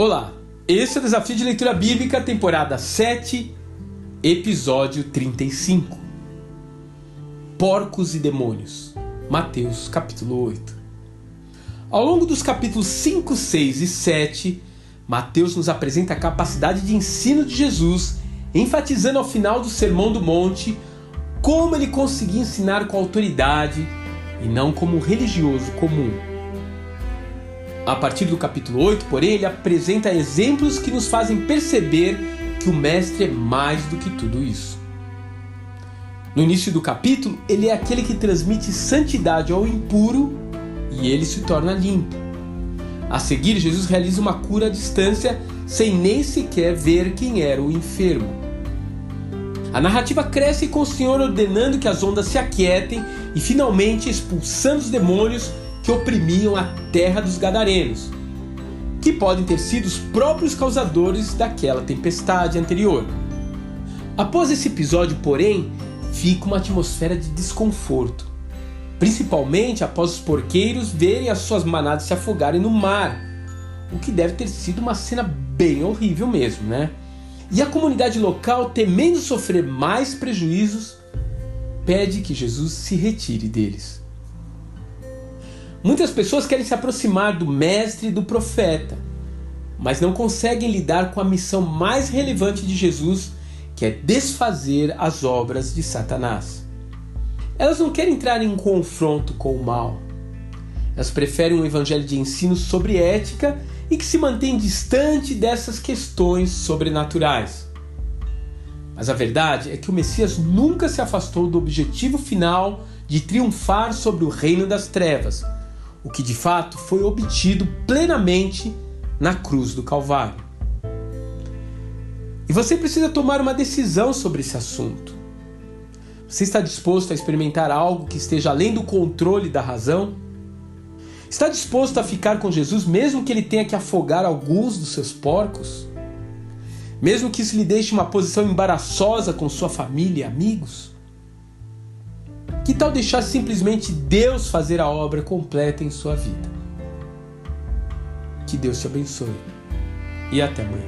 Olá, esse é o Desafio de Leitura Bíblica, temporada 7, episódio 35. Porcos e Demônios, Mateus capítulo 8. Ao longo dos capítulos 5, 6 e 7, Mateus nos apresenta a capacidade de ensino de Jesus, enfatizando ao final do Sermão do Monte como ele conseguia ensinar com autoridade e não como um religioso comum. A partir do capítulo 8, porém, ele apresenta exemplos que nos fazem perceber que o Mestre é mais do que tudo isso. No início do capítulo, ele é aquele que transmite santidade ao impuro e ele se torna limpo. A seguir, Jesus realiza uma cura à distância sem nem sequer ver quem era o enfermo. A narrativa cresce com o Senhor ordenando que as ondas se aquietem e finalmente expulsando os demônios que oprimiam a terra dos Gadarenos, que podem ter sido os próprios causadores daquela tempestade anterior. Após esse episódio, porém, fica uma atmosfera de desconforto, principalmente após os porqueiros verem as suas manadas se afogarem no mar, o que deve ter sido uma cena bem horrível mesmo, né? E a comunidade local, temendo sofrer mais prejuízos, pede que Jesus se retire deles. Muitas pessoas querem se aproximar do mestre e do profeta, mas não conseguem lidar com a missão mais relevante de Jesus, que é desfazer as obras de Satanás. Elas não querem entrar em confronto com o mal. Elas preferem um evangelho de ensino sobre ética e que se mantém distante dessas questões sobrenaturais. Mas a verdade é que o Messias nunca se afastou do objetivo final de triunfar sobre o reino das trevas o que de fato foi obtido plenamente na cruz do Calvário. E você precisa tomar uma decisão sobre esse assunto. Você está disposto a experimentar algo que esteja além do controle da razão? Está disposto a ficar com Jesus mesmo que ele tenha que afogar alguns dos seus porcos? Mesmo que isso lhe deixe uma posição embaraçosa com sua família e amigos? Que tal deixar simplesmente Deus fazer a obra completa em sua vida? Que Deus te abençoe e até amanhã.